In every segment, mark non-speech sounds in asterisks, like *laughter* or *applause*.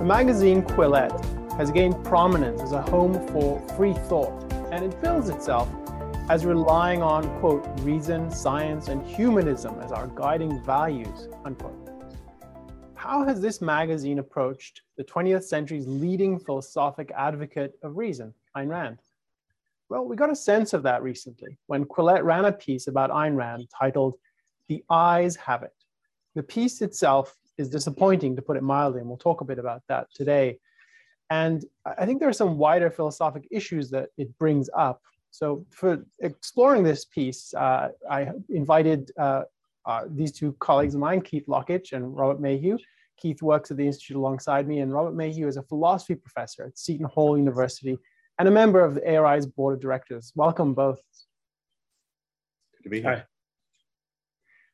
The magazine Quillette has gained prominence as a home for free thought, and it bills itself as relying on, quote, reason, science, and humanism as our guiding values, unquote. How has this magazine approached the 20th century's leading philosophic advocate of reason, Ayn Rand? Well, we got a sense of that recently when Quillette ran a piece about Ayn Rand titled The Eyes Have It. The piece itself is disappointing, to put it mildly, and we'll talk a bit about that today. And I think there are some wider philosophic issues that it brings up. So, for exploring this piece, uh, I invited uh, uh, these two colleagues of mine, Keith Lockitch and Robert Mayhew. Keith works at the Institute alongside me, and Robert Mayhew is a philosophy professor at Seton Hall University and a member of the ARI's board of directors. Welcome both. Good to be here. Hi.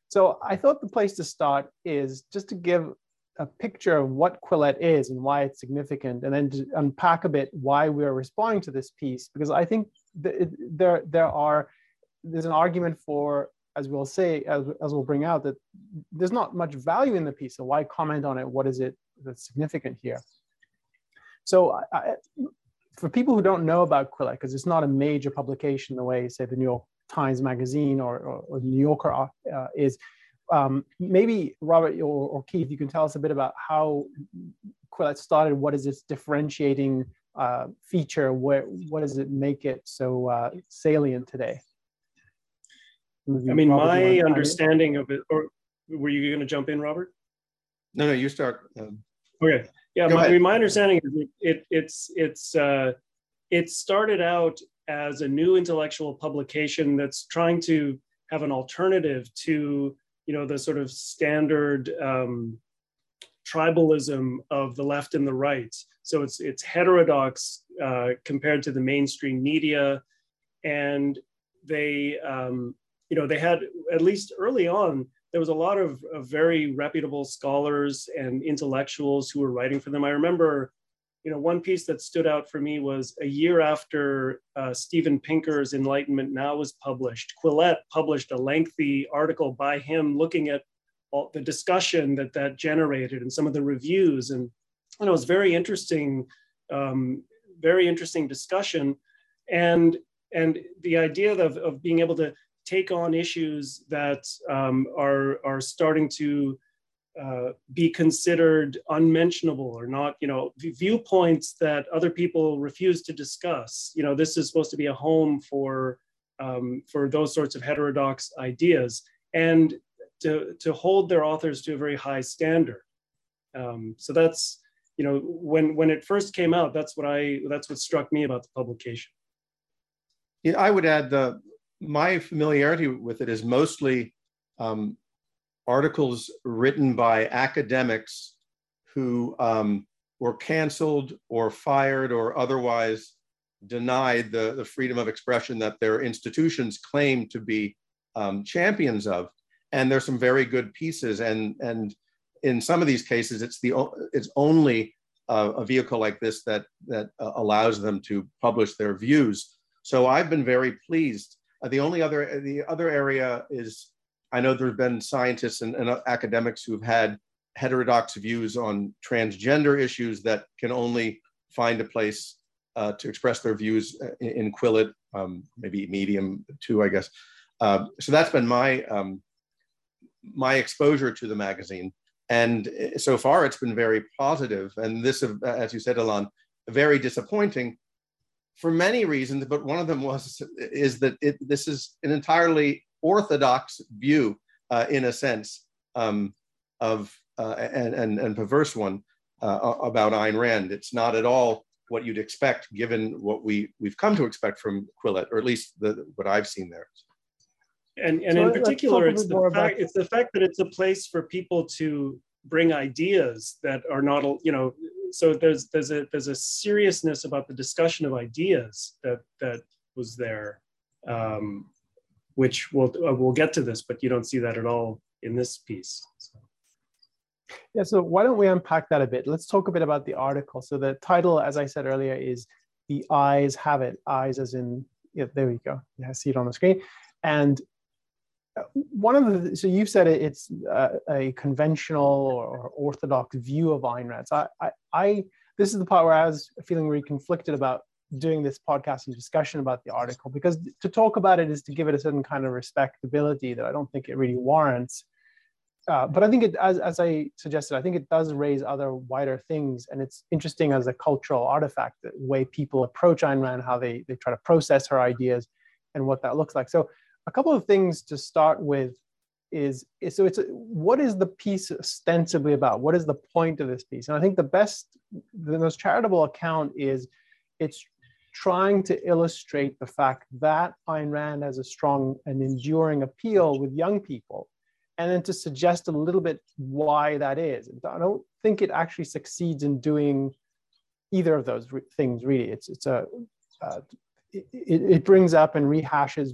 So I thought the place to start is just to give a picture of what Quillette is and why it's significant, and then to unpack a bit why we're responding to this piece, because I think there, there are, there's an argument for, as we'll say, as, as we'll bring out, that there's not much value in the piece, so why comment on it? What is it that's significant here? So I, for people who don't know about Quillette, because it's not a major publication the way, say, the New York Times Magazine or, or, or New Yorker uh, is. Um, maybe Robert or, or, Keith, you can tell us a bit about how Quillette started. What is its differentiating uh, feature? Where, what does it make it so uh, salient today? I mean, Robert, my understanding of it, or were you going to jump in, Robert? No, no, you start. Um, okay. Yeah, my, I mean, my understanding is it, it it's it's uh, it started out as a new intellectual publication that's trying to have an alternative to you know the sort of standard um, tribalism of the left and the right. So it's it's heterodox uh, compared to the mainstream media, and they um, you know they had at least early on there was a lot of, of very reputable scholars and intellectuals who were writing for them. I remember you know, one piece that stood out for me was a year after uh, Steven Pinker's Enlightenment Now was published, Quillette published a lengthy article by him looking at all the discussion that that generated and some of the reviews. And, and it was very interesting, um, very interesting discussion. And, and the idea of, of being able to take on issues that um, are, are starting to uh, be considered unmentionable or not, you know, viewpoints that other people refuse to discuss. You know, this is supposed to be a home for um, for those sorts of heterodox ideas, and to to hold their authors to a very high standard. Um, so that's you know when when it first came out, that's what I that's what struck me about the publication. Yeah, I would add the my familiarity with it is mostly um, articles written by academics who um, were canceled or fired or otherwise denied the, the freedom of expression that their institutions claim to be um, champions of. And there's some very good pieces. And, and in some of these cases, it's, the, it's only uh, a vehicle like this that, that uh, allows them to publish their views. So I've been very pleased. Uh, the only other, the other area is I know there have been scientists and, and academics who've had heterodox views on transgender issues that can only find a place uh, to express their views uh, in, in Quillette, um, maybe Medium too, I guess. Uh, so that's been my um, my exposure to the magazine, and uh, so far it's been very positive. And this, uh, as you said, Alan, very disappointing for many reasons. But one of them was is that it, this is an entirely orthodox view, uh, in a sense, um, of uh, and, and, and perverse one uh, about Ayn Rand. It's not at all what you'd expect, given what we we've come to expect from Quillette, or at least the, what I've seen there. And, and so in particular, it's the, fact, it's the fact that it's a place for people to bring ideas that are not, you know, so there's there's a there's a seriousness about the discussion of ideas that that was there. Um, which we'll uh, we'll get to this, but you don't see that at all in this piece. So. Yeah, so why don't we unpack that a bit? Let's talk a bit about the article. So the title, as I said earlier, is "The Eyes Have It." Eyes, as in yeah, there we go. Yeah, I see it on the screen. And one of the so you've said it, it's uh, a conventional or orthodox view of Ayn Rand. So I, I, I, this is the part where I was feeling really conflicted about doing this podcast and discussion about the article because to talk about it is to give it a certain kind of respectability that I don't think it really warrants. Uh, but I think it, as, as I suggested, I think it does raise other wider things, and it's interesting as a cultural artifact the way people approach Ayn Rand, how they they try to process her ideas, and what that looks like. So a couple of things to start with is, is so it's what is the piece ostensibly about? What is the point of this piece? And I think the best, the most charitable account is it's trying to illustrate the fact that Ayn Rand has a strong and enduring appeal with young people, and then to suggest a little bit why that is. I don't think it actually succeeds in doing either of those things. Really, it's it's a uh, it, it, brings up and rehashes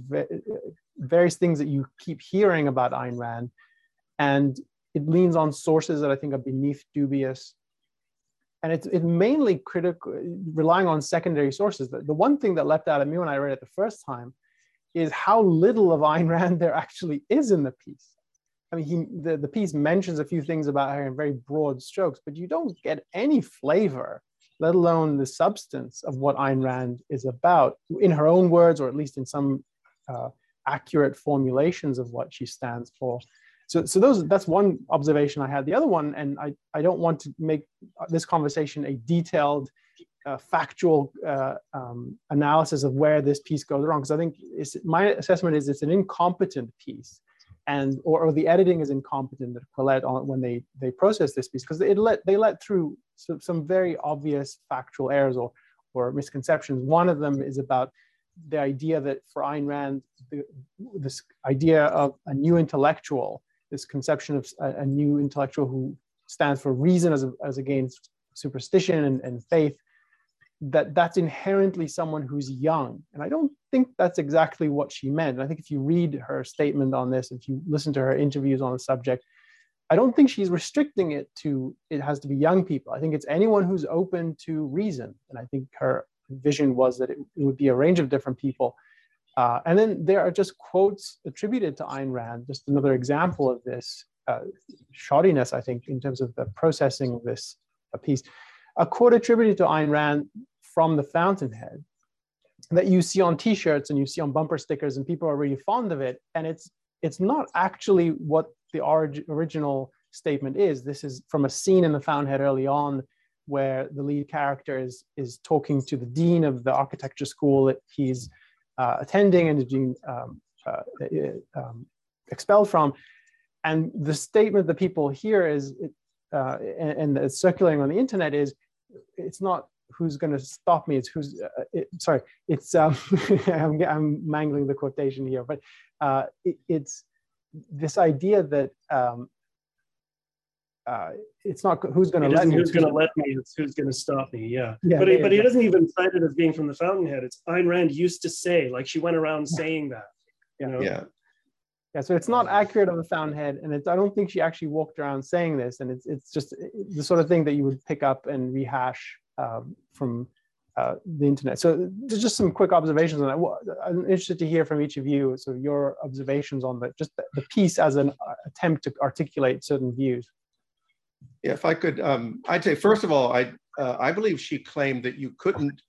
various things that you keep hearing about Ayn Rand, and it leans on sources that I think are beneath dubious. And it's, mainly critical, relying on secondary sources. The, the one thing that leapt out at me when I read it the first time is how little of Ayn Rand *laughs* there actually is in the piece. I mean, he, the, the piece mentions a few things about her in very broad strokes, but you don't get any flavor, let alone the substance of what Ayn Rand is about in her own words, or at least in some uh, accurate formulations of what she stands for. So, so those that's one observation I had. The other one, and I, I don't want to make this conversation a detailed, uh, factual uh, um, analysis of where this piece goes wrong, because I think my assessment is it's an incompetent piece, and or, or the editing is incompetent at on when they they process this piece because it let they let through some, some very obvious factual errors or or misconceptions. One of them is about the idea that for Ayn Rand, the, this idea of a new intellectual, this conception of a, a new intellectual who stands for reason as, as against superstition and, and faith, that that's inherently someone who's young. And I don't think that's exactly what she meant. And I think if you read her statement on this, if you listen to her interviews on the subject, I don't think she's restricting it to it has to be young people. I think it's anyone who's open to reason. And I think her vision was that it, it would be a range of different people. Uh, and then there are just quotes attributed to Ayn Rand, just another example of this uh, shoddiness, I think, in terms of the processing of this piece. A quote attributed to Ayn Rand from the Fountainhead that you see on T-shirts and you see on bumper stickers, and people are really fond of it. And it's it's not actually what the orig- original statement is. This is from a scene in the Fountainhead early on where the lead character is, is talking to the dean of the architecture school he's uh, attending and being um, uh, um, expelled from. And the statement that people hear is, uh, and, and circulating on the internet is, it's not who's going to stop me, it's who's, uh, it, sorry, it's, um, *laughs* I'm, I'm, mangling the quotation here, but uh, it, it's this idea that um, uh, it's not who's going to let me. Who's going to let me? It's who's going to stop me. Yeah. yeah but he, but he doesn't even cite it as being from the Fountainhead. It's Ayn Rand used to say, like she went around saying that. You know. Yeah. Yeah. So it's not accurate of the Fountainhead, and it's I don't think she actually walked around saying this, and it's it's just the sort of thing that you would pick up and rehash um, from uh, the internet. So just some quick observations on that. I'm interested to hear from each of you, so your observations on the just the piece as an uh, attempt to articulate certain views. If I could, um, I'd say first of all, I uh, I believe she claimed that you couldn't,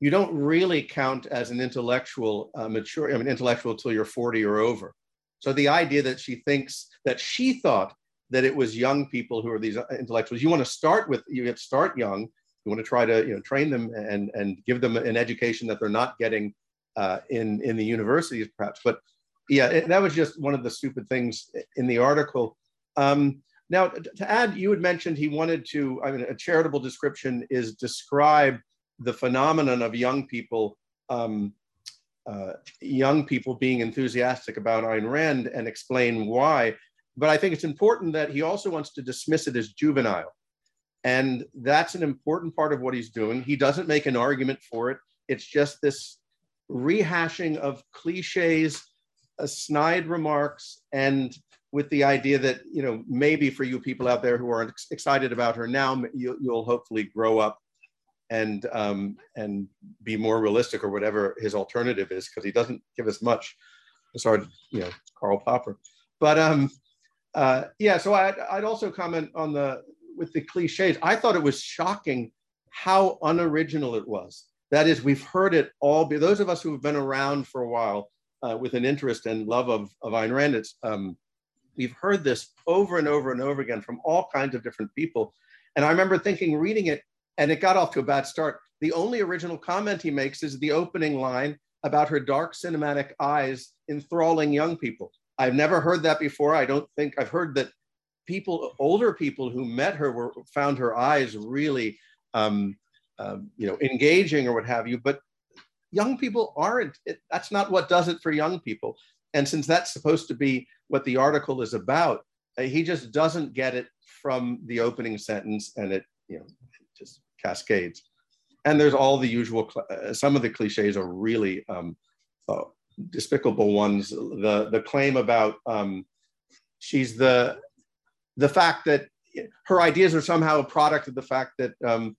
you don't really count as an intellectual uh, mature, I mean intellectual until you're 40 or over. So the idea that she thinks that she thought that it was young people who are these uh, intellectuals. You want to start with, you have to start young. You want to try to you know train them and and give them an education that they're not getting uh, in in the universities perhaps. But yeah, it, that was just one of the stupid things in the article. Um, now, to add, you had mentioned he wanted to, I mean, a charitable description is describe the phenomenon of young people, um, uh, young people being enthusiastic about Ayn Rand and explain why. But I think it's important that he also wants to dismiss it as juvenile. And that's an important part of what he's doing. He doesn't make an argument for it. It's just this rehashing of cliches, uh, snide remarks, and with the idea that you know maybe for you people out there who are excited about her now, you, will hopefully grow up and um, and be more realistic or whatever his alternative is because he doesn't give us much. sorry, you know, Karl Popper. But um, uh, yeah, so I'd, I'd also comment on the with the cliches. I thought it was shocking how unoriginal it was. That is, we've heard it all. Be those of us who have been around for a while uh, with an interest and love of, of Ayn Rand. It's um, we've heard this over and over and over again from all kinds of different people. And I remember thinking, reading it, and it got off to a bad start. The only original comment he makes is the opening line about her dark cinematic eyes enthralling young people. I've never heard that before. I don't think I've heard that people, older people who met her, were found her eyes really, um, um, you know, engaging or what have you. But young people aren't. It, that's not what does it for young people. And since that's supposed to be what the article is about, uh, he just doesn't get it from the opening sentence, and it, you know, just cascades. And there's all the usual. Uh, some of the cliches are really um, uh, despicable ones. The the claim about um, she's the the fact that her ideas are somehow a product of the fact that um,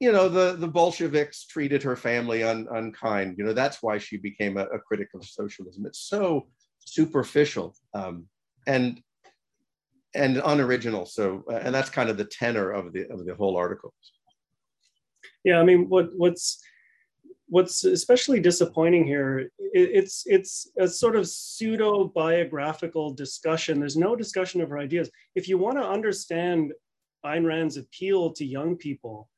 you know the the Bolsheviks treated her family un, unkind. You know that's why she became a, a critic of socialism. It's so superficial um, and and unoriginal. So uh, and that's kind of the tenor of the of the whole article. Yeah, I mean, what what's what's especially disappointing here it, it's it's a sort of pseudo biographical discussion there's no discussion of her ideas if you want to understand Ayn Rand's appeal to young people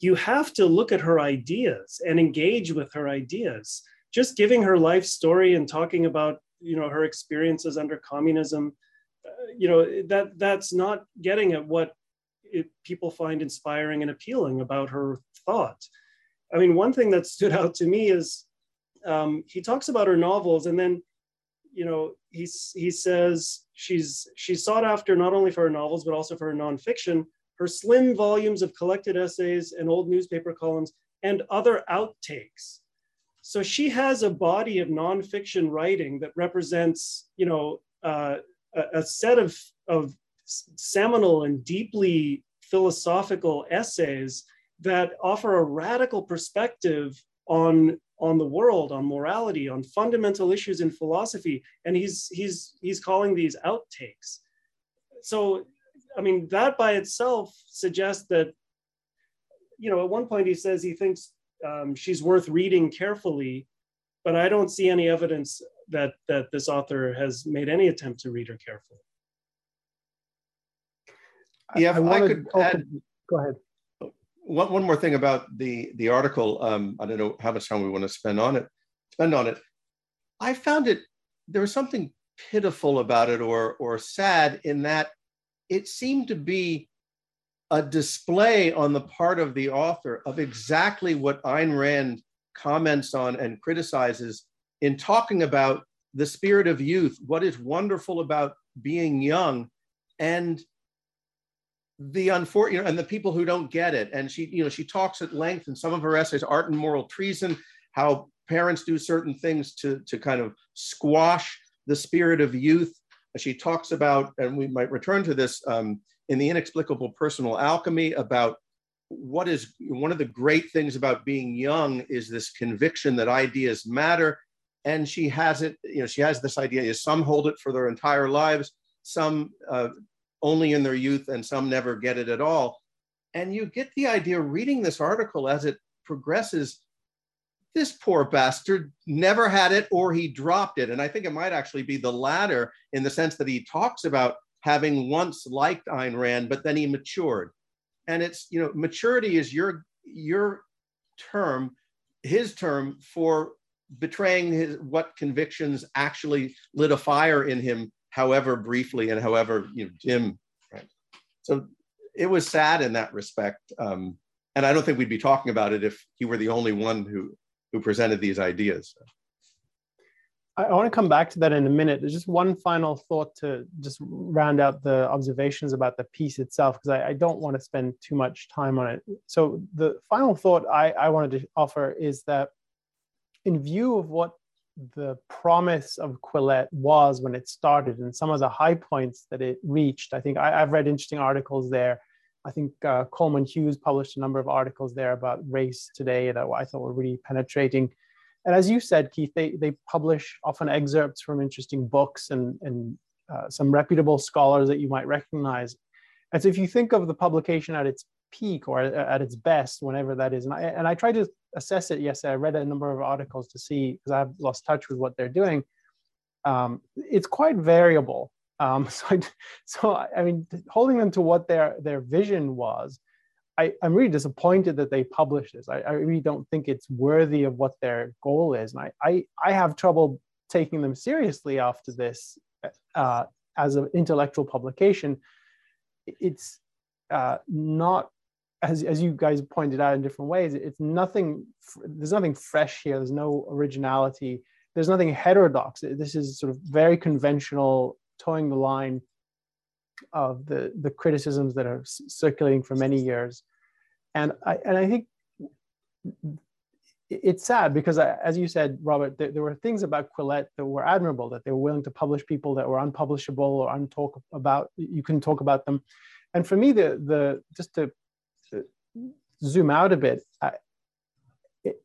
you have to look at her ideas and engage with her ideas just giving her life story and talking about you know her experiences under communism uh, you know that that's not getting at what it, people find inspiring and appealing about her thought I mean, one thing that stood out to me is um, he talks about her novels, and then, you know, he's, he says she's she's sought after not only for her novels but also for her nonfiction. Her slim volumes of collected essays and old newspaper columns and other outtakes. So she has a body of nonfiction writing that represents, you know, uh, a, a set of of seminal and deeply philosophical essays that offer a radical perspective on on the world on morality on fundamental issues in philosophy. And he's he's he's calling these outtakes. So i mean that by itself suggests that you know at one point he says he thinks um, she's worth reading carefully but i don't see any evidence that that this author has made any attempt to read her carefully yeah I, I, I could add, go ahead one, one more thing about the the article. Um, I don't know how much time we want to spend on it. Spend on it. I found it. There was something pitiful about it, or or sad, in that it seemed to be a display on the part of the author of exactly what Ayn Rand comments on and criticizes in talking about the spirit of youth, what is wonderful about being young, and the unfortunate and the people who don't get it. And she you know she talks at length in some of her essays art and moral treason how parents do certain things to to kind of squash the spirit of youth. She talks about and we might return to this um, in the inexplicable personal alchemy about what is one of the great things about being young is this conviction that ideas matter and she has it you know she has this idea is some hold it for their entire lives some uh, only in their youth and some never get it at all. And you get the idea reading this article as it progresses. This poor bastard never had it or he dropped it. And I think it might actually be the latter in the sense that he talks about having once liked Ayn Rand, but then he matured. And it's, you know, maturity is your your term, his term for betraying his what convictions actually lit a fire in him however briefly and however you know, dim. Right? So it was sad in that respect. Um, and I don't think we'd be talking about it if he were the only one who, who presented these ideas. I, want to come back to that in a minute. There's just one final thought to just round out the observations about the piece itself, because I, I, don't want to spend too much time on it. So the final thought I, I wanted to offer is that in view of what the promise of Quillette was when it started and some of the high points that it reached. I think I, have read interesting articles there. I think uh, Coleman Hughes published a number of articles there about race today that I thought were really penetrating. And as you said, Keith, they, they publish often excerpts from interesting books and, and uh, some reputable scholars that you might recognize. And so if you think of the publication at its peak or at its best, whenever that is, and I, and I tried to assess it yesterday, I read a number of articles to see, because I've lost touch with what they're doing. Um, it's quite variable. Um, *laughs* so, I, so I mean, holding them to what their their vision was, I, am really disappointed that they published this. I, I, really don't think it's worthy of what their goal is. And I, I, I have trouble taking them seriously after this uh, as an intellectual publication. It's uh, not, as, as you guys pointed out in different ways, it's nothing, there's nothing fresh here. There's no originality. There's nothing heterodox. This is sort of very conventional, toeing the line of the, the criticisms that are circulating for many years. And I, and I think it's sad because I, as you said, Robert, there, there, were things about Quillette that were admirable, that they were willing to publish people that were unpublishable or untalk about, you can talk about them. And for me, the, the just to, to zoom out a bit, I, it,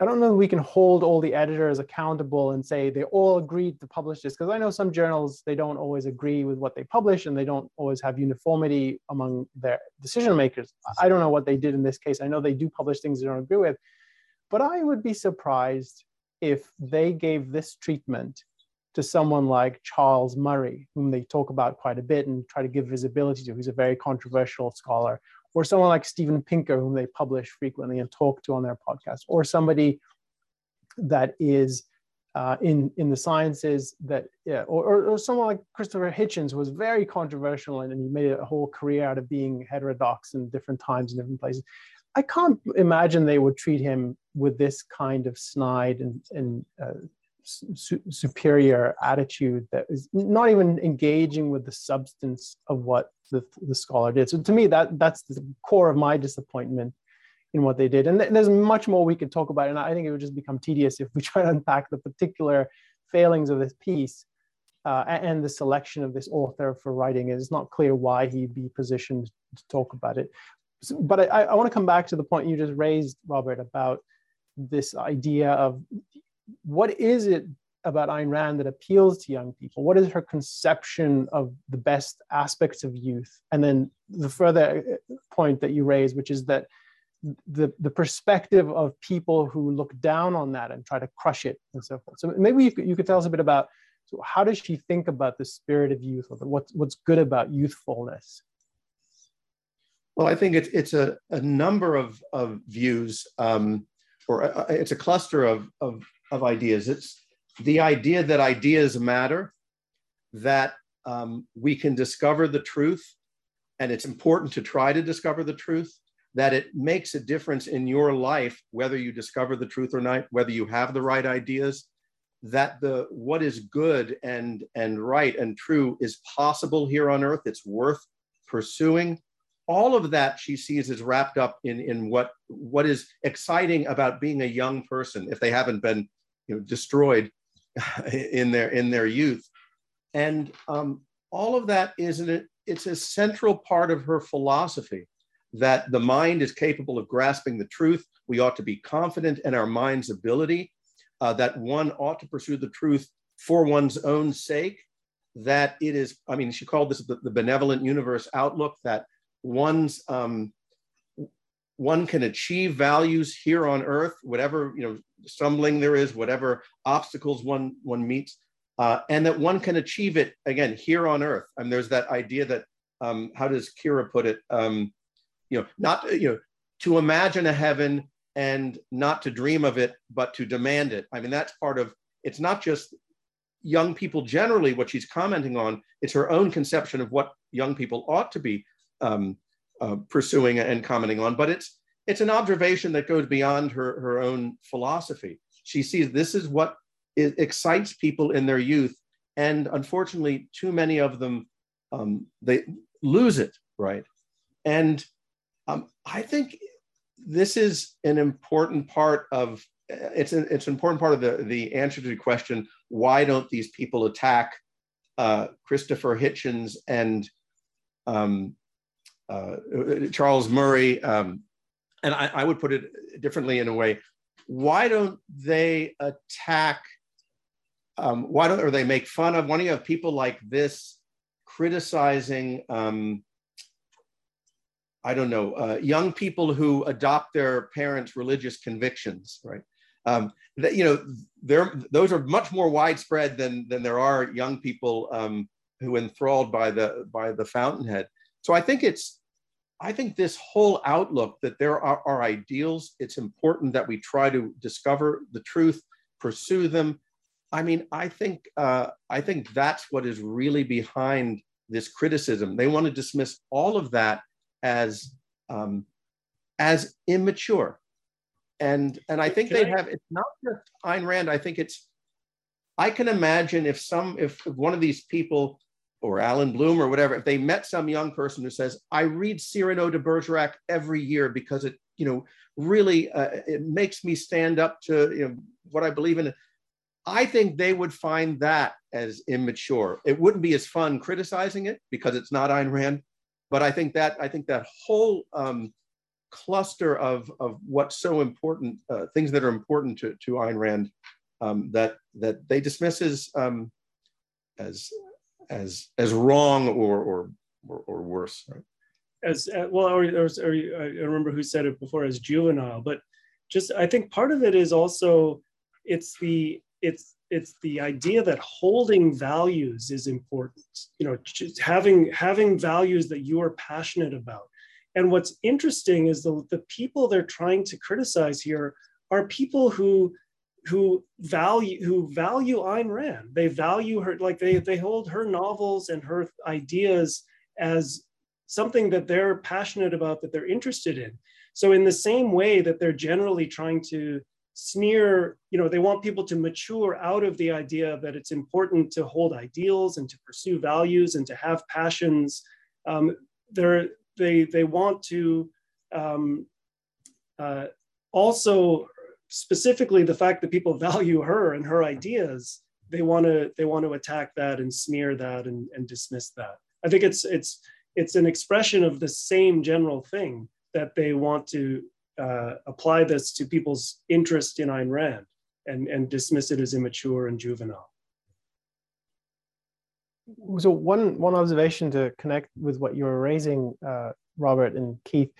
I don't know if we can hold all the editors accountable and say they all agreed to publish this because I know some journals they don't always agree with what they publish and they don't always have uniformity among their decision makers. I don't know what they did in this case. I know they do publish things they don't agree with, but I would be surprised if they gave this treatment to someone like Charles Murray, whom they talk about quite a bit and try to give visibility to, who's a very controversial scholar, or someone like Steven Pinker, whom they publish frequently and talk to on their podcast, or somebody that is uh, in in the sciences that yeah, or, or, someone like Christopher Hitchens was very controversial and, and he made a whole career out of being heterodox in different times and different places. I can't imagine they would treat him with this kind of snide and, and uh, su- superior attitude that is not even engaging with the substance of what the, the scholar did. So to me, that that's the core of my disappointment in what they did. And th- there's much more we could talk about, and I think it would just become tedious if we *laughs* try to unpack the particular failings of this piece. Uh, and the selection of this author for writing it is not clear why he'd be positioned to talk about it. So, but I, I want to come back to the point you just raised, Robert, about this idea of what is it about Ayn Rand that appeals to young people? What is her conception of the best aspects of youth? And then the further point that you raise, which is that the, the perspective of people who look down on that and try to crush it and so forth. So maybe you could, you could tell us a bit about so how does she think about the spirit of youth or what's, what's good about youthfulness? Well, I think it's, it's a, a number of, of views, um, or a, it's a cluster of, of, of ideas. It's the idea that ideas matter, that um, we can discover the truth, and it's important to try to discover the truth, that it makes a difference in your life, whether you discover the truth or not, whether you have the right ideas, that the what is good and and right and true is possible here on earth. It's worth pursuing. All of that she sees is wrapped up in in what what is exciting about being a young person if they haven't been you know destroyed *laughs* in their in their youth. And um, all of that is an, it's a central part of her philosophy that the mind is capable of grasping the truth. We ought to be confident in our mind's ability uh, that one ought to pursue the truth for one's own sake that it is i mean she called this the, the benevolent universe outlook that one's um, one can achieve values here on earth whatever you know stumbling there is whatever obstacles one one meets uh, and that one can achieve it again here on earth. And there's that idea that um, how does kira put it? Um, you know not you know to imagine a heaven and not to dream of it but to demand it. I mean that's part of it's not just young people generally what she's commenting on it's her own conception of what young people ought to be um, uh, pursuing and commenting on, but it's it's an observation that goes beyond her, her own philosophy. She sees this is what is, excites people in their youth, and unfortunately, too many of them um, they lose it, right? And um, I think this is an important part of it's an, it's an important part of the, the answer to the question why don't these people attack uh, Christopher Hitchens and um, uh, Charles Murray, um, and I, I, would put it differently in a way. why don't they attack? Um, why don't or they make fun of? Why don't you have people like this criticizing? Um, I don't know, uh, young people who adopt their parents' religious convictions, right? Um, that, you know, there those are much more widespread than than there are young people um, who enthralled by the by the fountainhead. So I think it's I think this whole outlook that there are, are ideals, it's important that we try to discover the truth, pursue them. I mean, I think uh, I think that's what is really behind this criticism. They want to dismiss all of that as um, as immature, and and I think they have. It's not just Ayn Rand. I think it's. I can imagine if some if one of these people or Allan Bloom or whatever, if they met some young person who says, I read Cyrano de Bergerac every year because it, you know, really, uh, it makes me stand up to you know, what I believe in. I think they would find that as immature. It wouldn't be as fun criticizing it because it's not Ayn Rand, but I think that I think that whole um, cluster of of what's so important, uh, things that are important to to Ayn Rand, um, that that they dismiss as um, as as as wrong or or or, or worse. Right? As uh, well, or, or, or, I remember who said it before as juvenile, but just I think part of it is also it's the it's it's the idea that holding values is important. You know, just having having values that you are passionate about. And what's interesting is the the people they're trying to criticize here are people who who value who value Ayn Rand. They value her like they they hold her novels and her ideas as something that they're passionate about that they're interested in. So in the same way that they're generally trying to sneer, you know, they want people to mature out of the idea that it's important to hold ideals and to pursue values and to have passions. Um, they're, they they want to um, uh, also specifically the fact that people *laughs* value her and her ideas they want to they want to attack that and smear that and, and dismiss that i think it's it's it's an expression of the same general thing that they want to uh, apply this to people's interest in Ayn Rand and, and dismiss it as immature and juvenile. So one one observation to connect with what you were raising, uh, Robert and Keith,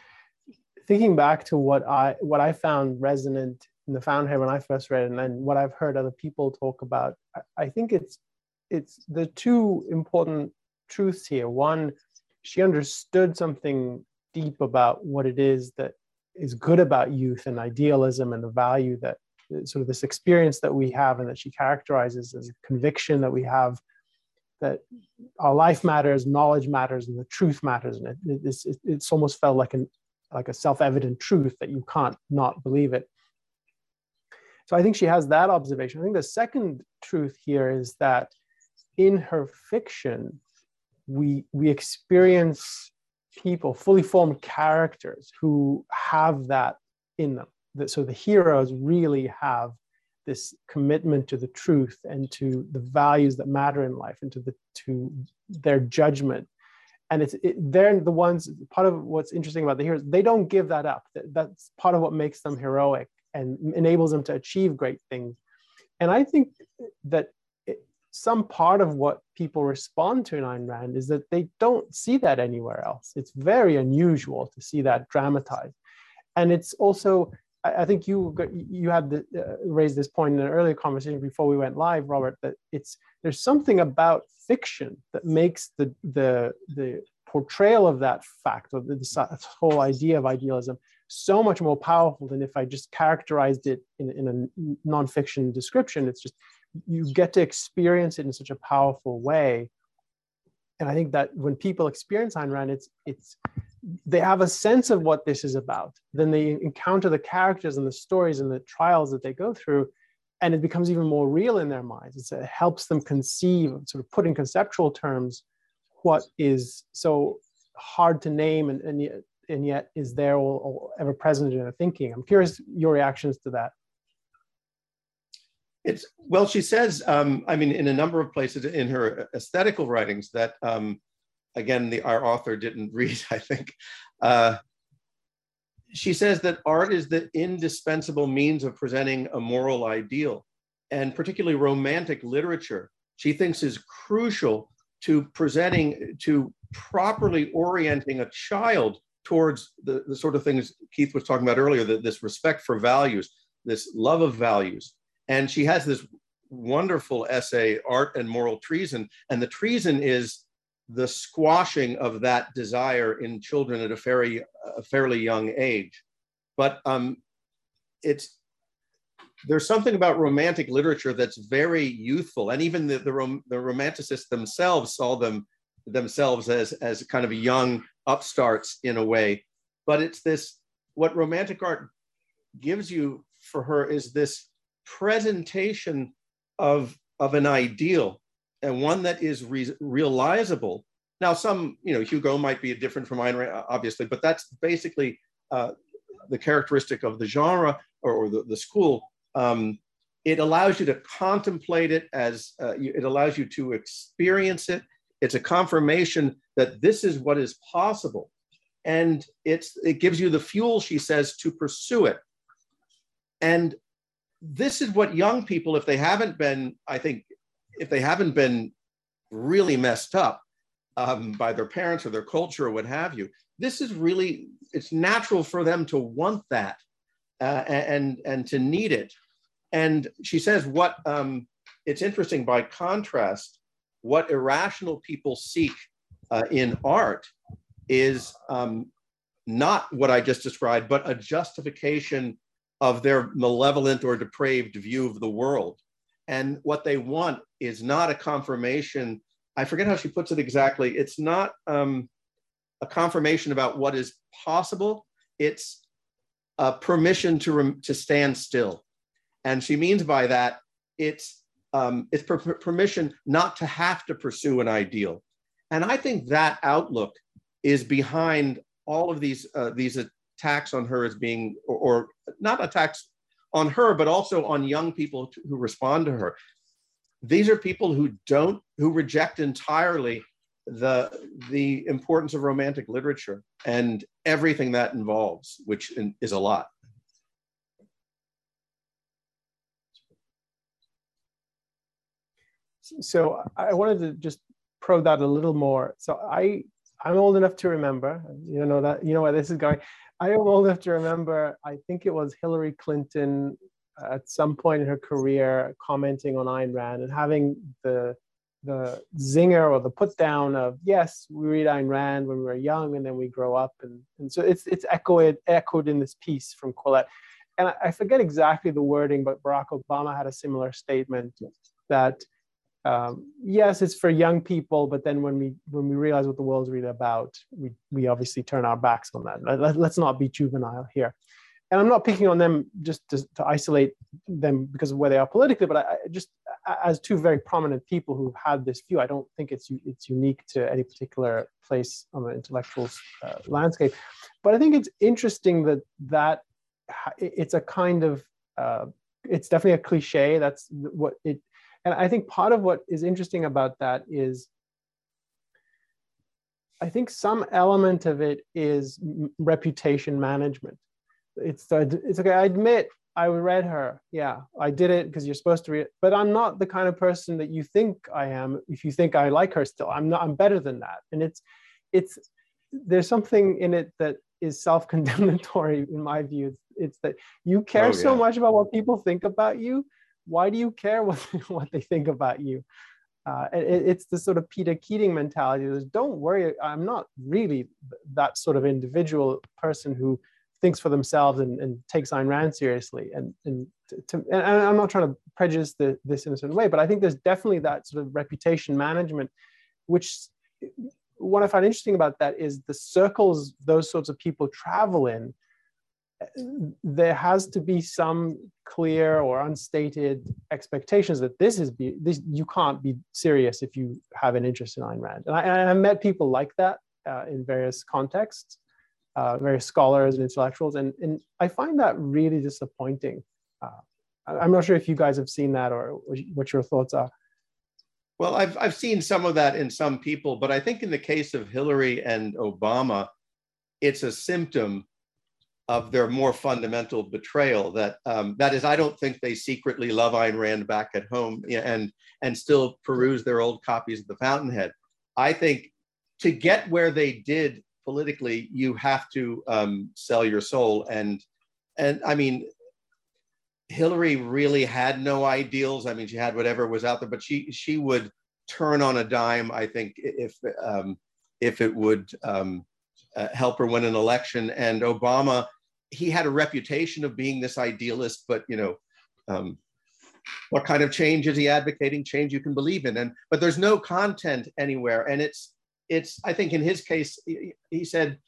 thinking back to what I what I found resonant the Fountainhead when I first read it, and then what I've heard other people talk about, I, think it's it's the two important truths here. One, she understood something deep about what it is that is good about youth and idealism and the value that sort of this experience that we have and that she characterizes as a conviction that we have that our life matters, knowledge matters, and the truth matters. And it, it's, it's almost felt like an like a self-evident truth that you can't not believe it. So I think she has that observation. I think the second truth here is that in her fiction, we, we experience people, fully formed characters who have that in them. So the heroes really have this commitment to the truth and to the values that matter in life and to the to their judgment and it's it, they're the ones part of what's interesting about the heroes they don't give that up that's part of what makes them heroic and enables them to achieve great things. And I think that it, some part of what people respond to in Ayn Rand is that they don't see that anywhere else. It's very unusual to see that dramatized. And it's also, I, think you you had the, uh, raised this point in an earlier conversation before we went live, Robert, that it's there's something about fiction that makes the the the portrayal of that fact or this whole idea of idealism so much more powerful than if I just characterized it in, in a nonfiction description. It's just you get to experience it in such a powerful way. And I think that when people experience Ayn Rand, it's it's they have a sense of what this is about. Then they encounter the characters and the stories and the trials that they go through, and it becomes even more real in their minds. It's, it helps them conceive, sort of put in conceptual terms, what is so hard to name and, and and yet is there or, or ever present in her thinking? I'm curious your reactions to that. It's well, she says, um, I mean, in a number of places in her aesthetical writings that, um, again, the our author didn't *laughs* read. I think uh, she says that art is the indispensable means of presenting a moral ideal, and particularly romantic literature, she thinks is crucial to presenting, to properly orienting a child towards the, the sort of things Keith was talking about earlier, that this respect for values, this love of values. And she has this wonderful essay, Art and Moral Treason. And the treason is the squashing of that desire in children at a fairly, a fairly young age. But um, it's there's something about romantic literature that's very youthful, and even the the, rom- the romanticists themselves saw them themselves as as kind of young upstarts in a way. But it's this what romantic art gives you for her is this presentation of of an ideal and one that is re- realizable. Now, some, you know, Hugo might be different from Ayn Rand, obviously, but that's basically uh, the characteristic of the genre or, or the, the school. Um, it allows you to contemplate it as uh, you, it allows you to experience it. It's a confirmation that this is what is possible. And it's, it gives you the fuel, she says, to pursue it. And this is what young people, if they haven't been, I think, if they haven't been really messed up um, by their parents or their culture or what have you, this is really, it's natural for them to want that uh, and, and to need it. And she says, what um, it's interesting by contrast, what irrational people seek uh, in art is um, not what I just described, but a justification of their malevolent or depraved view of the world. And what they want is not a confirmation. I forget how she puts it exactly. It's not um, a confirmation about what is possible. It's a permission to, to stand still. And she means by that, it's, um, it's per- permission not to have to pursue an ideal. And I think that outlook is behind all of these, uh, these attacks on her as being, or, or not attacks on her, but also on young people who respond to her. These are people who don't, who reject entirely the the importance of romantic literature and everything that involves, which is a lot. So I wanted to just probe that a little more. So I I'm old enough to remember, you know that you know where this is going. I am old enough to remember, I think it was Hillary Clinton at some point in her career commenting on Ayn Rand and having the the zinger or the put down of yes, we read Ayn Rand when we were young and then we grow up and, and so it's it's echoed echoed in this piece from Quillette. And I, I forget exactly the wording, but Barack Obama had a similar statement that um, yes, it's for young people, but then when we when we realize what the world's really about, we we obviously turn our backs on that. Let, us not be juvenile here. And I'm not picking on them just to, to isolate them because of where they are politically, but I, I, just as two very prominent people who've had this view, I don't think it's it's unique to any particular place on the intellectual uh, landscape. But I think it's interesting that that it's a kind of uh, it's definitely a cliche. That's what it and I think part of what is interesting about that is I think some element of it is reputation management. It's it's okay. I admit I read her. Yeah, I did it because you're supposed to read it. But I'm not the kind of person that you think I am. If you think I like her still, I'm not. I'm better than that. And it's it's there's something in it that is self-condemnatory in my view. It's, it's that you care oh, yeah. so much about what people think about you why do you care *laughs* what, what they think about you? Uh, it, it's the sort of Peter Keating mentality is don't worry, I'm not really that sort of individual person who thinks for themselves and, and takes Ayn Rand seriously. And, and, to, and I'm not trying to prejudice the, this in a certain way, but I think there's definitely that sort of reputation management, which what I find interesting about that is the circles those sorts of people travel in there has to be some clear or unstated expectations that this is be, this you can't be serious if you have an interest in Ayn Rand. And I, I met people like that uh, in various contexts, uh, various scholars and intellectuals, and, and I find that really disappointing. Uh, I'm not sure if you guys have seen that or what your thoughts are. Well, I've, I've seen some of that in some people, but I think in the case of Hillary and Obama, it's a symptom of their more fundamental betrayal. That um, that is, I don't think they secretly love Ayn Rand back at home and and still peruse their old copies of the Fountainhead. I think to get where they did politically, you have to um, sell your soul. And and I mean, Hillary really had no ideals. I mean, she had whatever was out there, but she she would turn on a dime. I think if um, if it would um, uh, help her win an election. And Obama, he had a reputation of being this idealist, but you know, um, what kind of change is he advocating? Change you can believe in, and but there's no content anywhere, and it's it's. I think in his case, he, said.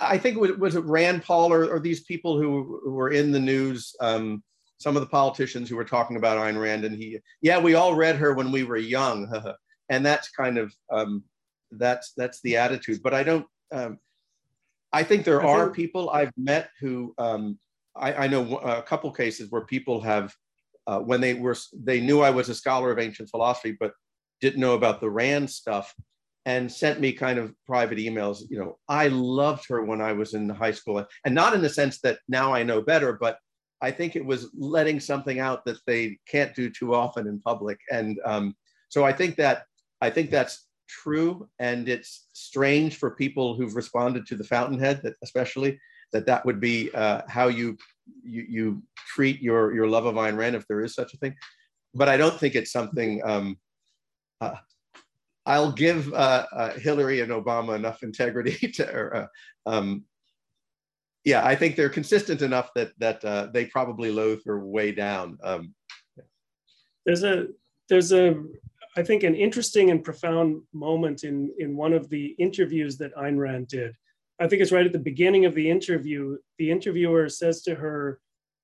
I think it was, was it Rand Paul or, or these people who, who were in the news um, some of the politicians who were talking about Ayn Rand, and he, yeah, we all read her when we were young, *laughs* and that's kind of um, that's that's the attitude. But I don't. Um, I think there I are think... people I've met who um, I, I, know a couple cases where people have uh, when they were they knew I was a scholar of ancient philosophy, but didn't know about the Rand stuff, and sent me kind of private emails. You know, I loved her when I was in high school, and not in the sense that now I know better, but I think it was letting something out that they can't do too often in public. And um, so I think that I think that's true, and it's strange for people who've responded to the Fountainhead, that especially that that would be uh, how you, you you treat your your love of Ayn Rand, if there is such a thing. But I don't think it's something. Um, uh, I'll give uh, uh Hillary and Obama enough integrity *laughs* to, or, uh, um, yeah, I think they're consistent enough that that uh, they probably loathe her way down. Um, there's a there's a I think an interesting and profound moment in in one of the interviews that Ayn Rand did. I think it's right at the beginning of the interview. The interviewer says to her,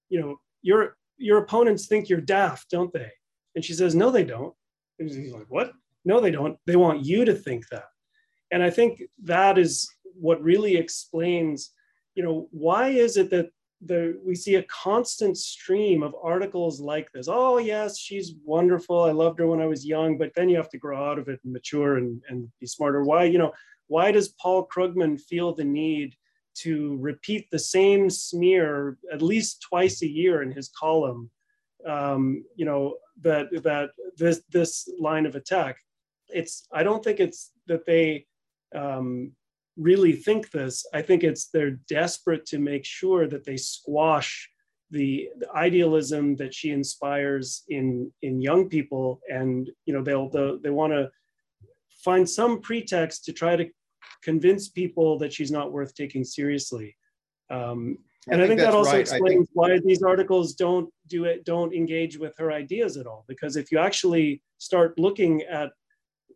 "You know, your your opponents think you're daft, don't they?" And she says, "No, they don't." And he's like, "What? No, they don't. They want you to think that." And I think that is what really explains you know, why is it that the, we see a constant stream of articles like this. Oh, yes, she's wonderful. I loved her when I was young, but then you have to grow out of it and mature and, and be smarter. Why, you know, why does Paul Krugman feel the need to repeat the same smear at least twice a year in his column? Um, you know, that that this this line of attack. It's I don't think it's that they um, really think this. I think it's they're desperate to make sure that they squash the, the idealism that she inspires in in young people, and you know they'll, they'll they want to find some pretext to try to convince people that she's not worth taking seriously. Um, and I, I think, that also right. explains think... why these articles don't do it, don't engage with her ideas at all. Because if you actually start looking at,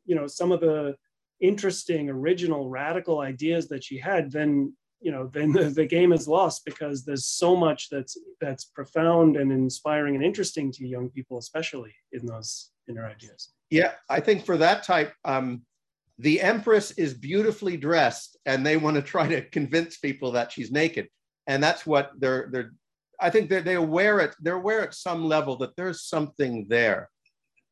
you know, some of the interesting, original, radical ideas that she had, then you know then the, the game is lost because there's so much that's that's profound and inspiring and interesting to young people, especially in those in her ideas. Yeah, I think for that type, um, the Empress is beautifully dressed, and they want to try to convince people that she's naked, and that's what they're they're. I think they're they're aware they're aware at some level that there's something there,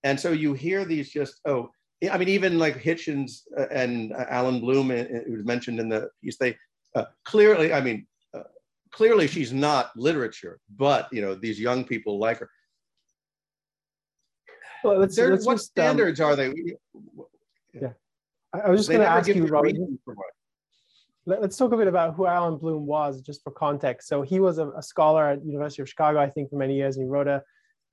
and so you hear these just oh I mean, even like Hitchens uh, and Allan Bloom, uh, who was mentioned in the piece, they uh, clearly, I mean, uh, clearly she's not literature, but you know, these young people like her. Well, let's, let's what just, um, standards um, are they? Yeah, I was just going to ask you, Robert. Let's talk a bit about who Allan Bloom was, just for context. So he was a, a scholar at University of Chicago, I think, for many years, and he wrote a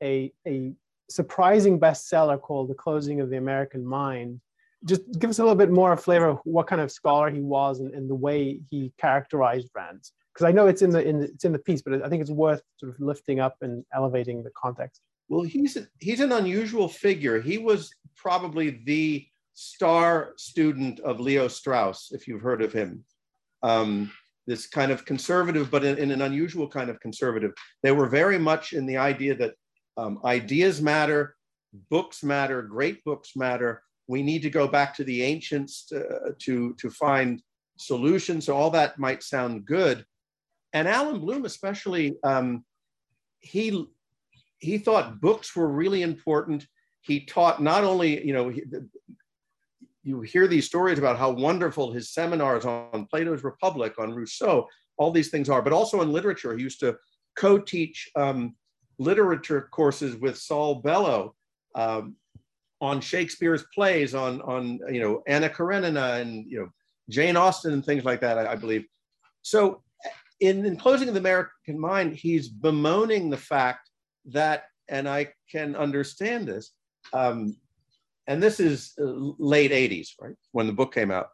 a, a surprising bestseller called The Closing of the American Mind. Just give us a little bit more flavor of what kind of scholar he was and, and the way he characterized Rand. Because I know it's in the, in it's in the piece, but I think it's worth sort of lifting up and elevating the context. Well, he's he's an unusual figure. He was probably the star student of Leo Strauss, if you've heard of him. Um, this kind of conservative, but in, in, an unusual kind of conservative. They were very much in the idea that um, ideas matter, books matter, great books matter. We need to go back to the ancients to, to, to find solutions. So all that might sound good. And Allan Bloom, especially, um, he he thought books were really important. He taught not only, you know, he, you hear these stories about how wonderful his seminars on Plato's Republic, on Rousseau, all these things are, but also in literature. He used to co-teach um, literature courses with Saul Bellow um, on Shakespeare's plays, on on you know Anna Karenina and you know Jane Austen and things like that. I, I believe. So, in, in closing the American Mind, he's bemoaning the fact that, and I can understand this. Um, and this is uh, late 80s, right, when the book came out.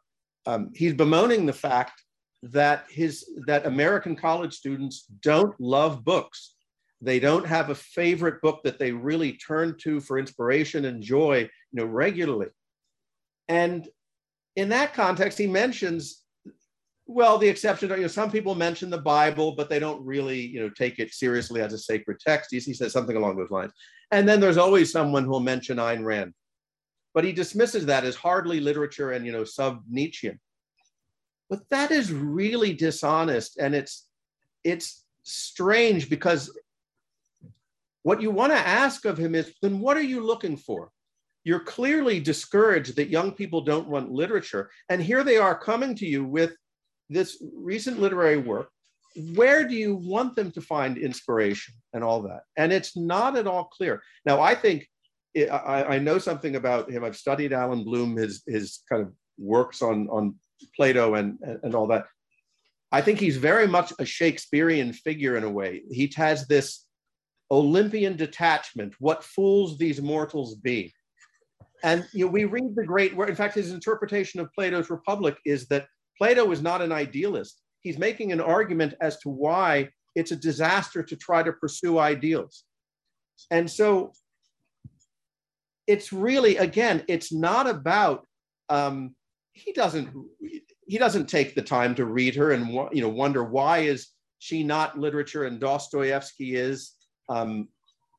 Um, he's bemoaning the fact that his that American college students don't love books. They don't have a favorite book that they really turn to for inspiration and joy, you know, regularly. And in that context, he mentions, well, the exception, you know, some people mention the Bible, but they don't really, you know, take it seriously as a sacred text. He, he says something along those lines. And then there's always someone who'll mention Ayn Rand, but he dismisses that as hardly literature and, you know, sub Nietzschean. But that is really dishonest, and it's it's strange because what you want to ask of him is, then what are you looking for? You're clearly discouraged that young people don't want literature. And here they are coming to you with this recent literary work. Where do you want them to find inspiration and all that? And it's not at all clear. Now, I think I, I, know something about him. I've studied Allan Bloom, his, his kind of works on, on Plato and, and all that. I think he's very much a Shakespearean figure in a way. He has this Olympian detachment. What fools these mortals be? And you know, we read the great. In fact, his interpretation of Plato's Republic is that Plato is not an idealist. He's making an argument as to why it's a disaster to try to pursue ideals. And so it's really, again, it's not about, um, he doesn't, he doesn't take the time to read her and, you know, wonder why is she not literature and Dostoevsky is, um,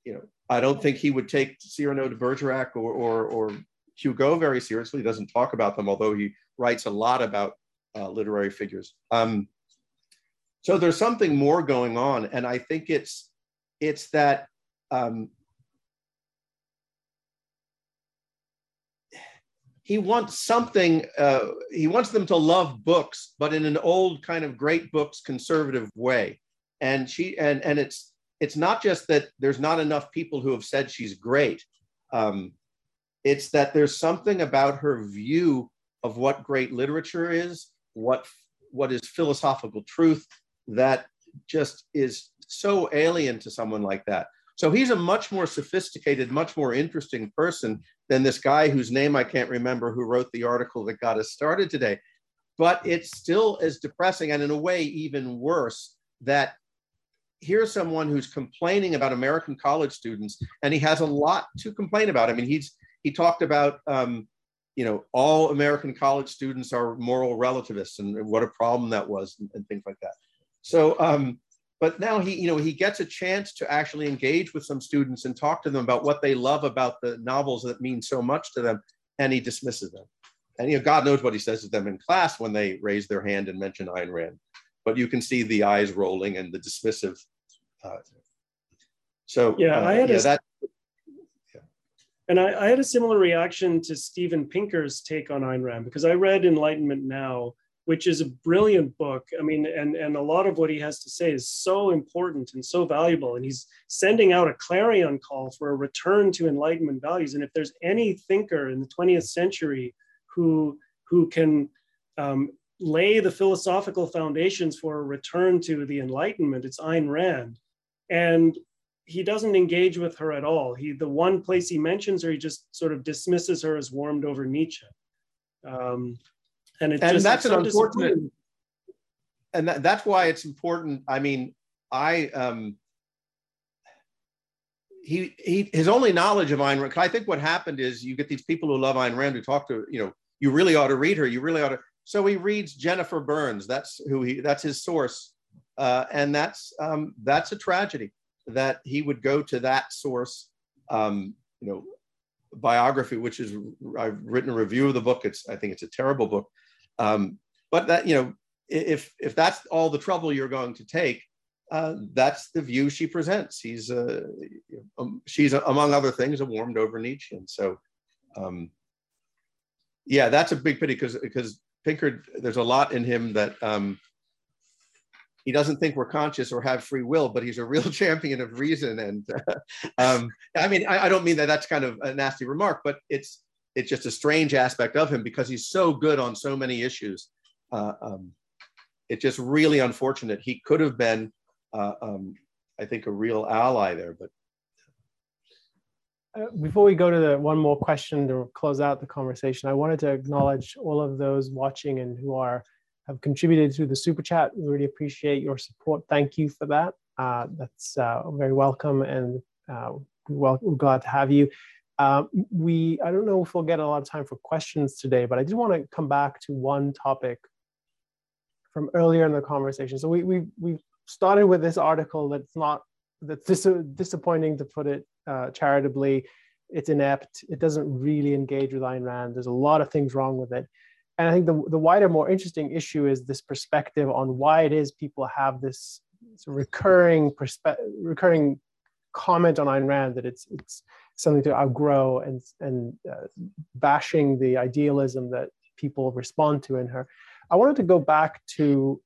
you know, I don't think he would take Cyrano de Bergerac or, or, or Hugo very seriously. He doesn't talk about them, although he writes a lot about uh, literary figures. Um, so there's something more going on, and I think it's it's that um, he wants something. Uh, he wants them to love books, but in an old kind of great books conservative way. And she and and it's it's not just that there's not enough people who have said she's great. Um, it's that there's something about her view of what great literature is, what what is philosophical truth, that just is so alien to someone like that. So he's a much more sophisticated, much more interesting person than this guy whose name I can't remember who wrote the article that got us started today. But it's still as depressing and in a way even worse that here's someone who's complaining about American college students, and he has a lot to complain about. I mean, he's he talked about um, you know all American college students are moral relativists, and what a problem that was, and, and things like that. So, um, but now he you know he gets a chance to actually engage with some students and talk to them about what they love about the novels that mean so much to them, and he dismisses them. And you know, God knows what he says to them in class when they raise their hand and mention Ayn Rand but you can see the eyes rolling and the dismissive. Uh, so yeah, uh, I had yeah, a, that. Yeah. And I, I, had a similar reaction to Steven Pinker's take on Ayn Rand because I read Enlightenment Now, which is a brilliant book. I mean, and and a lot of what he has to say is so important and so valuable. And he's sending out a clarion call for a return to Enlightenment values. And if there's any thinker in the 20th century who who can um, lay the philosophical foundations for a return to the Enlightenment. It's Ayn Rand. And he doesn't engage with her at all. He the one place he mentions her, he just sort of dismisses her as warmed over Nietzsche. Um, and it's and just, that's an so unfortunate. And that, that's why it's important. I mean, I um, he he his only knowledge of Ayn Rand. I think what happened is you get these people who love Ayn Rand who talk to you know you really ought to read her. You really ought to. So he reads Jennifer Burns. That's who he. That's his source, uh, and that's um, that's a tragedy that he would go to that source. Um, you know, biography, which is I've written a review of the book. It's I think it's a terrible book, um, but that you know if if that's all the trouble you're going to take, uh, that's the view she presents. He's uh, um, she's among other things a warmed over Nietzschean. So um, yeah, that's a big pity because because Pinker, there's a lot in him that um, he doesn't think we're conscious or have free will, but he's a real *laughs* champion of reason. And uh, *laughs* um, I mean, I, I, don't mean that that's kind of a nasty remark, but it's it's just a strange aspect of him because he's so good on so many issues. Uh, um, it's just really unfortunate. He could have been, uh, um, I think, a real ally there, but uh, before we go to the one more question to close out the conversation, I wanted to acknowledge all of those watching and who are have contributed to the super chat. We really appreciate your support. Thank you for that. Uh, that's uh, very welcome, and uh, well, we're glad to have you. Uh, we I don't know if we'll get a lot of time for questions today, but I did want to come back to one topic from earlier in the conversation. So we we we started with this article that's not that's dis- disappointing to put it uh, charitably. It's inept. It doesn't really engage with Ayn Rand. There's a lot of things wrong with it. And I think the, the wider, more interesting issue is this perspective on why it is people have this recurring perspe- recurring comment on Ayn Rand that it's it's something to outgrow and and uh, bashing the idealism that people respond to in her. I wanted to go back to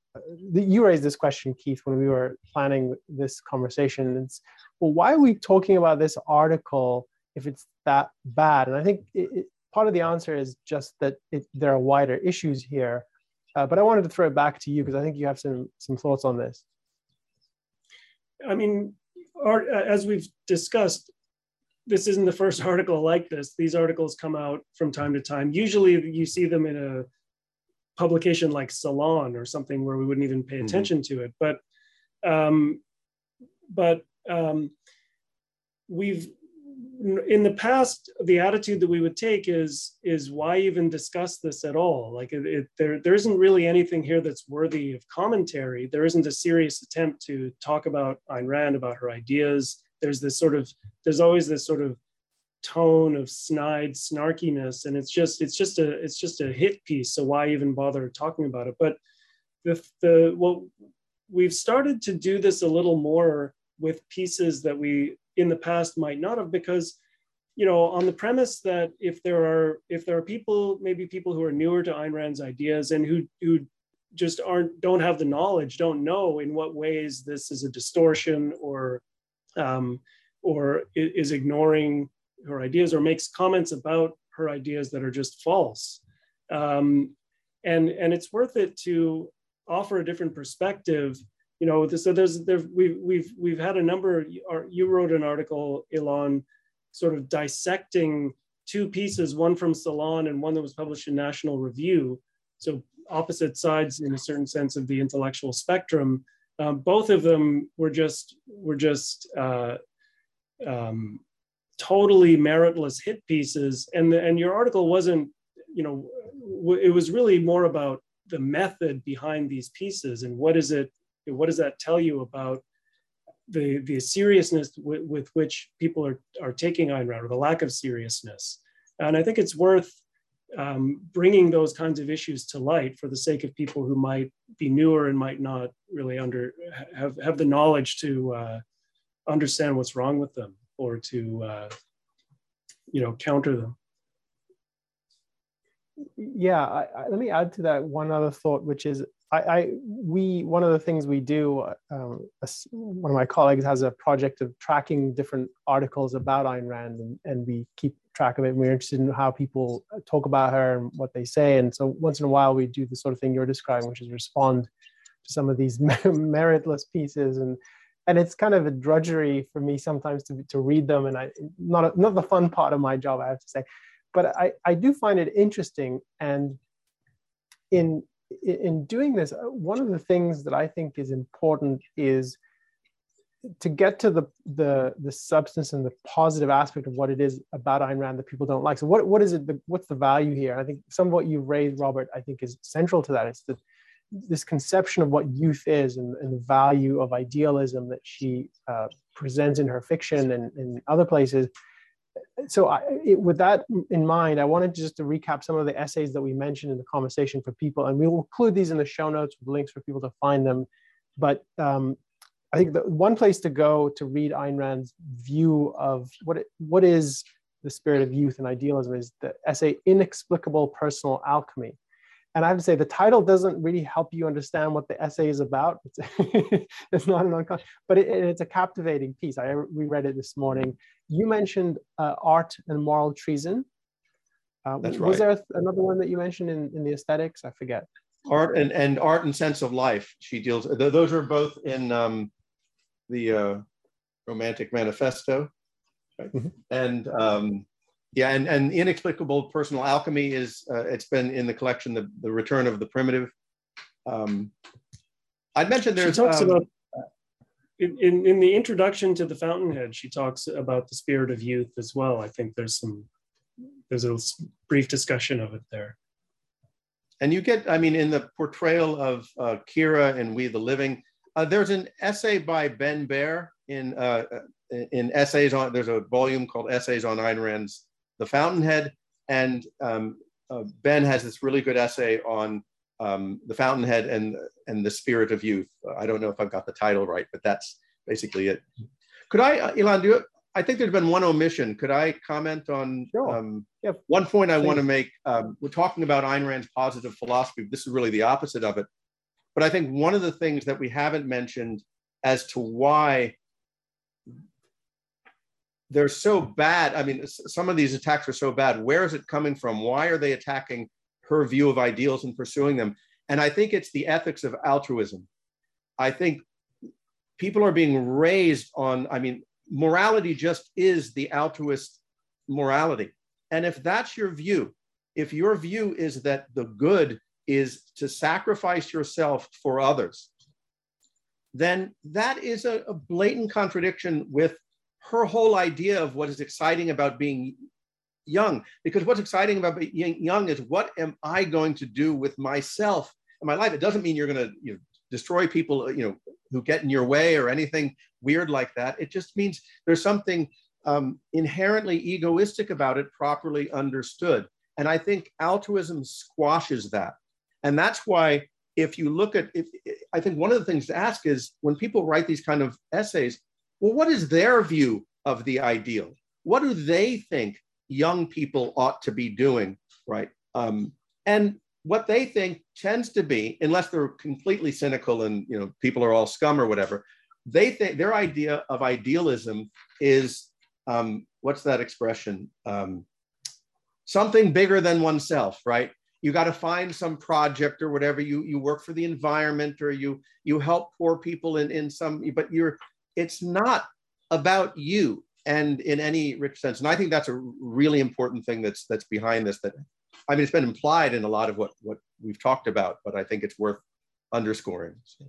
you raised this question, Keith, when we were planning this conversation. It's well, why are we talking about this article if it's that bad? And I think it, it, part of the answer is just that it, there are wider issues here. Uh, but I wanted to throw it back to you because I think you have some some thoughts on this. I mean, art, as we've discussed, this isn't the first *laughs* article like this. These articles come out from time to time. Usually, you see them in a publication like Salon or something where we wouldn't even pay mm-hmm. attention mm-hmm. to it. But um, but um, we've in the past the attitude that we would take is is why even discuss this at all like it, it, there there isn't really anything here that's worthy of commentary there isn't a serious attempt to talk about Ayn Rand about her ideas there's this sort of there's always this sort of tone of snide snarkiness and it's just it's just a it's just a hit piece so why even bother talking about it? But the the well we've started to do this a little more with pieces that we in the past might not have because you know on the premise that if there are if there are people maybe people who are newer to Ayn Rand's ideas and who who just aren't don't have the knowledge don't know in what ways this is a distortion or um, or is ignoring her ideas or makes comments about her ideas that are just false. Um, and, and it's worth it to offer a different perspective. You know, so there's there we've we've we've had a number. You wrote an article, Elan, sort of dissecting two pieces, one from Salon and one that was published in National Review. So opposite sides, in a certain sense, of the intellectual spectrum. Um, both of them were just were just uh, um, totally meritless hit pieces. And the, and your article wasn't you know it was really more about the method behind these pieces and what is it what does that tell you about the the seriousness with, with which people are are taking Ayn Rand or the lack of seriousness. And I think it's worth um, bringing those kinds of issues to light for the sake of people who might be newer and might not really under have have the knowledge to uh, understand what's wrong with them or to uh, you know counter them. Yeah I, I, let me add to that one other thought which is I, I we one of the things we do um, one of my colleagues has a project of tracking different articles about Ayn Rand and, and we keep track of it and we're interested in how people talk about her and what they say. And so once in a while we do the sort of thing you're describing which is respond to some of these *laughs* meritless pieces. And and it's kind of a drudgery for me sometimes to, to read them and i not a, not the fun part of my job i have to say but i i do find it interesting and in in doing this one of the things that i think is important is to get to the the the substance and the positive aspect of what it is about Ayn Rand that people don't like. So what what is it? The, what's the value here? I think some of what you've raised, Robert, I think is central to that. It's that this conception of what youth is and, and the value of idealism that she uh, presents in her fiction and in other places. So, I, it, with that in mind, I wanted just to recap some of the essays that we mentioned in the conversation for people, and we will include these in the show notes with links for people to find them. But um, I think the one place to go to read Ayn Rand's view of what it, what is the spirit of youth and idealism is the essay Inexplicable Personal Alchemy. And I have to say, the title doesn't really help you understand what the essay is about. It's, *laughs* it's not an uncon, but it, it's a captivating piece. I reread it this morning. You mentioned uh, art and moral treason. Uh, That's was right. there another one that you mentioned in, in the aesthetics? I forget. Art and, and art and sense of life. She deals. Those are both in um, the uh, Romantic Manifesto, right? mm-hmm. and um, yeah, and, and inexplicable personal alchemy is uh, it's been in the collection the, the return of the primitive. Um, I'd mentioned there's she talks um, about in, in the introduction to the Fountainhead. She talks about the spirit of youth as well. I think there's some there's a brief discussion of it there. And you get, I mean, in the portrayal of uh, Kira and We the Living, uh, there's an essay by Ben Bayer in uh, in essays on. There's a volume called Essays on Ayn Rand's the Fountainhead, and um, uh, Ben has this really good essay on um, the Fountainhead and and the spirit of youth. I don't know if I've got the title right, but that's basically it. Could I, uh, Elan, do it? I think there's been one omission. Could I comment on sure. um, yeah. one point I want to make? Um, we're talking about Ayn Rand's positive philosophy. This is really the opposite of it. But I think one of the things that we haven't mentioned as to why they're so bad. I mean, some of these attacks are so bad. Where is it coming from? Why are they attacking her view of ideals and pursuing them? And I think it's the ethics of altruism. I think people are being raised on, I mean, morality just is the altruist morality. And if that's your view, if your view is that the good is to sacrifice yourself for others, then that is a, a blatant contradiction with her whole idea of what is exciting about being young. Because what's exciting about being young is what am I going to do with myself in my life? It doesn't mean you're going to you know, destroy people, you know, who get in your way or anything weird like that. It just means there's something um, inherently egoistic about it, properly understood. And I think altruism squashes that. And that's why, if you look at, if, I think one of the things to ask is when people write these kind of essays, well, what is their view of the ideal? What do they think young people ought to be doing, right? Um, and what they think tends to be, unless they're completely cynical and you know people are all scum or whatever, they think their idea of idealism is um, what's that expression? Um, something bigger than oneself, right? You got to find some project or whatever. You you work for the environment or you you help poor people in in some, but you're it's not about you and in any rich sense. And I think that's a really important thing that's that's behind this. That I mean, it's been implied in a lot of what what we've talked about, but I think it's worth underscoring. So.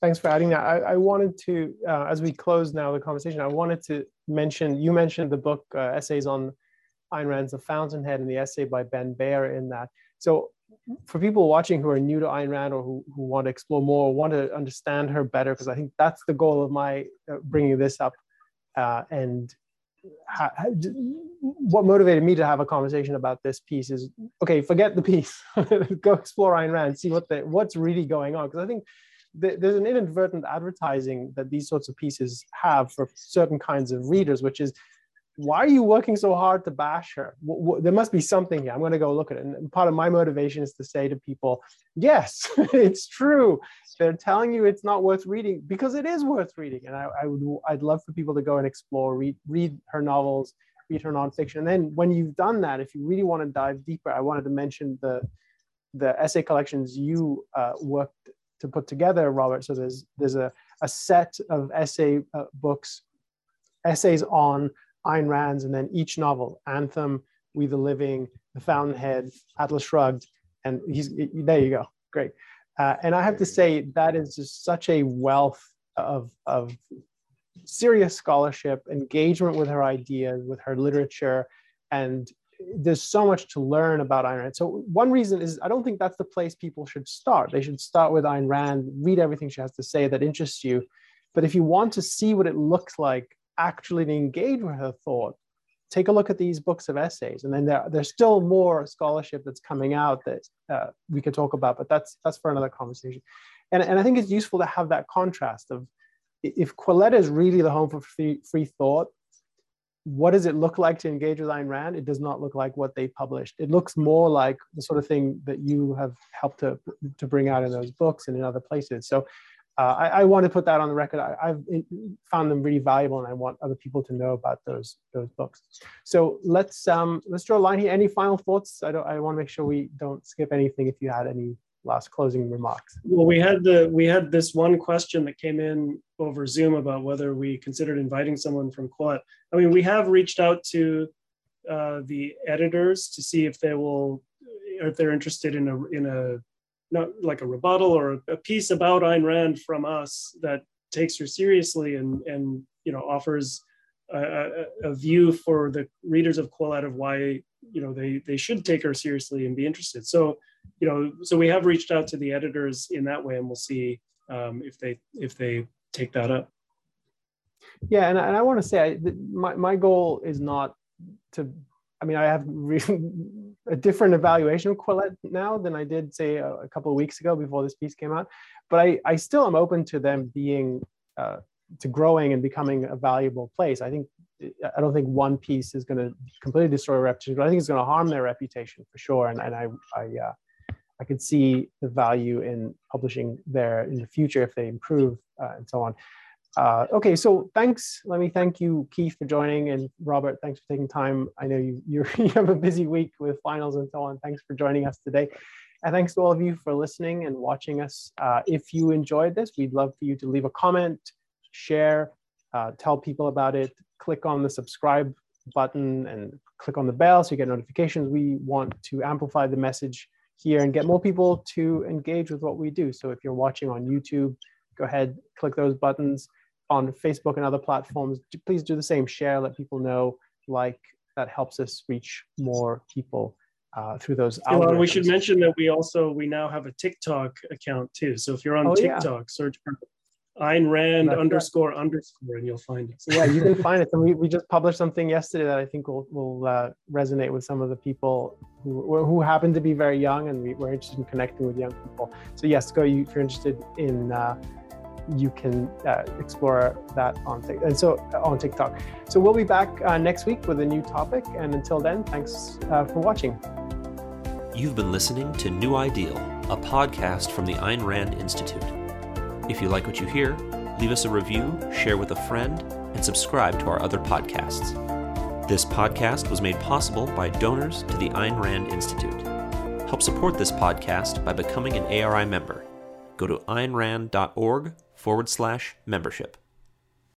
thanks for adding that. I, I wanted to, uh, as we close now the conversation, I wanted to mention, you mentioned the book uh, essays on Ayn Rand's The Fountainhead and the essay by Ben Bayer in that. So for people watching who are new to Ayn Rand or who, who want to explore more, want to understand her better, because I think that's the goal of my uh, bringing this up. Uh, and ha, what motivated me to have a conversation about this piece is okay, forget the piece, *laughs* go explore Ayn Rand, see what the, what's really going on. Because I think th- there's an inadvertent advertising that these sorts of pieces have for certain kinds of readers, which is why are you working so hard to bash her? W- w- there must be something here. I'm going to go look at it. And part of my motivation is to say to people, yes, *laughs* it's true. They're telling you it's not worth reading because it is worth reading. And I, I would, I'd love for people to go and explore, read, read her novels, read her nonfiction. And then when you've done that, if you really want to dive deeper, I wanted to mention the, the essay collections you uh, worked to put together, Robert. So there's, there's a, a set of essay uh, books, essays on Ayn Rand's, and then each novel, Anthem, We the Living, The Fountainhead, Atlas Shrugged, and he's there you go, great. Uh, and I have to say that is just such a wealth of, of serious scholarship, engagement with her ideas, with her literature, and there's so much to learn about Ayn Rand. So one reason is I don't think that's the place people should start. They should start with Ayn Rand, read everything she has to say that interests you. But if you want to see what it looks like actually to engage with her thought, take a look at these books of essays. And then there, there's still more scholarship that's coming out that uh, we could talk about, but that's, that's for another conversation. And, and I think it's useful to have that contrast of if Quillette is really the home for free, free thought, what does it look like to engage with Ayn Rand? It does not look like what they published. It looks more like the sort of thing that you have helped to, to bring out in those books and in other places. So uh, I, I, want to put that on the record. I, have found them really valuable, and I want other people to know about those those books. So let's um, let's draw a line here. Any final thoughts? I don't. I want to make sure we don't skip anything. If you had any last closing remarks. Well, we had the we had this one question that came in over Zoom about whether we considered inviting someone from Quillette. I mean, we have reached out to uh, the editors to see if they will, if they're interested in a in a not like a rebuttal or a piece about Ayn Rand from us that takes her seriously and and you know offers a, a, a view for the readers of Quillette of why you know they they should take her seriously and be interested. So you know so we have reached out to the editors in that way, and we'll see um, if they if they take that up. Yeah, and, and I want to say I, my my goal is not to. I mean, I have *laughs* a different evaluation of Quillette now than I did say a, a, couple of weeks ago before this piece came out, but I I still am open to them being. Uh, to growing and becoming a valuable place. I think I don't think one piece is going to completely destroy reputation, but I think it's going to harm their reputation for sure. And, and I, I, uh, I could see the value in publishing there in the future if they improve uh, and so on. Uh, okay, so thanks. Let me thank you, Keith, for joining, and Robert, thanks for taking time. I know you *laughs* you have a busy week with finals and so on. Thanks for joining us today. And thanks to all of you for listening and watching us. Uh, if you enjoyed this, we'd love for you to leave a comment, share, uh, tell people about it, click on the subscribe button and click on the bell so you get notifications. We want to amplify the message here and get more people to engage with what we do. So if you're watching on YouTube, go ahead, click those buttons. On Facebook and other platforms, please do the same. Share, let people know, like, that helps us reach more people uh, through those. Well, we should mention that we also we now have a TikTok account too. So if you're on oh, TikTok, yeah. search for Ayn Rand That's underscore right. underscore, and you'll find it. yeah, you can *laughs* find it. And we, we just published something yesterday that I think will will uh, resonate with some of the people who who happen to be very young, and we, are interested in connecting with young people. So yes, go you, if you're interested in. Uh, you can uh, explore that on and so uh, on TikTok. So we'll be back uh, next week with a new topic, and until then, thanks uh, for watching. You've been listening to New Ideal, a podcast from the Ayn Rand Institute. If you like what you hear, leave us a review, share with a friend, and subscribe to our other podcasts. This podcast was made possible by donors to the Ayn Rand Institute. Help support this podcast by becoming an ARI member. Go to aynrand.org forward slash membership.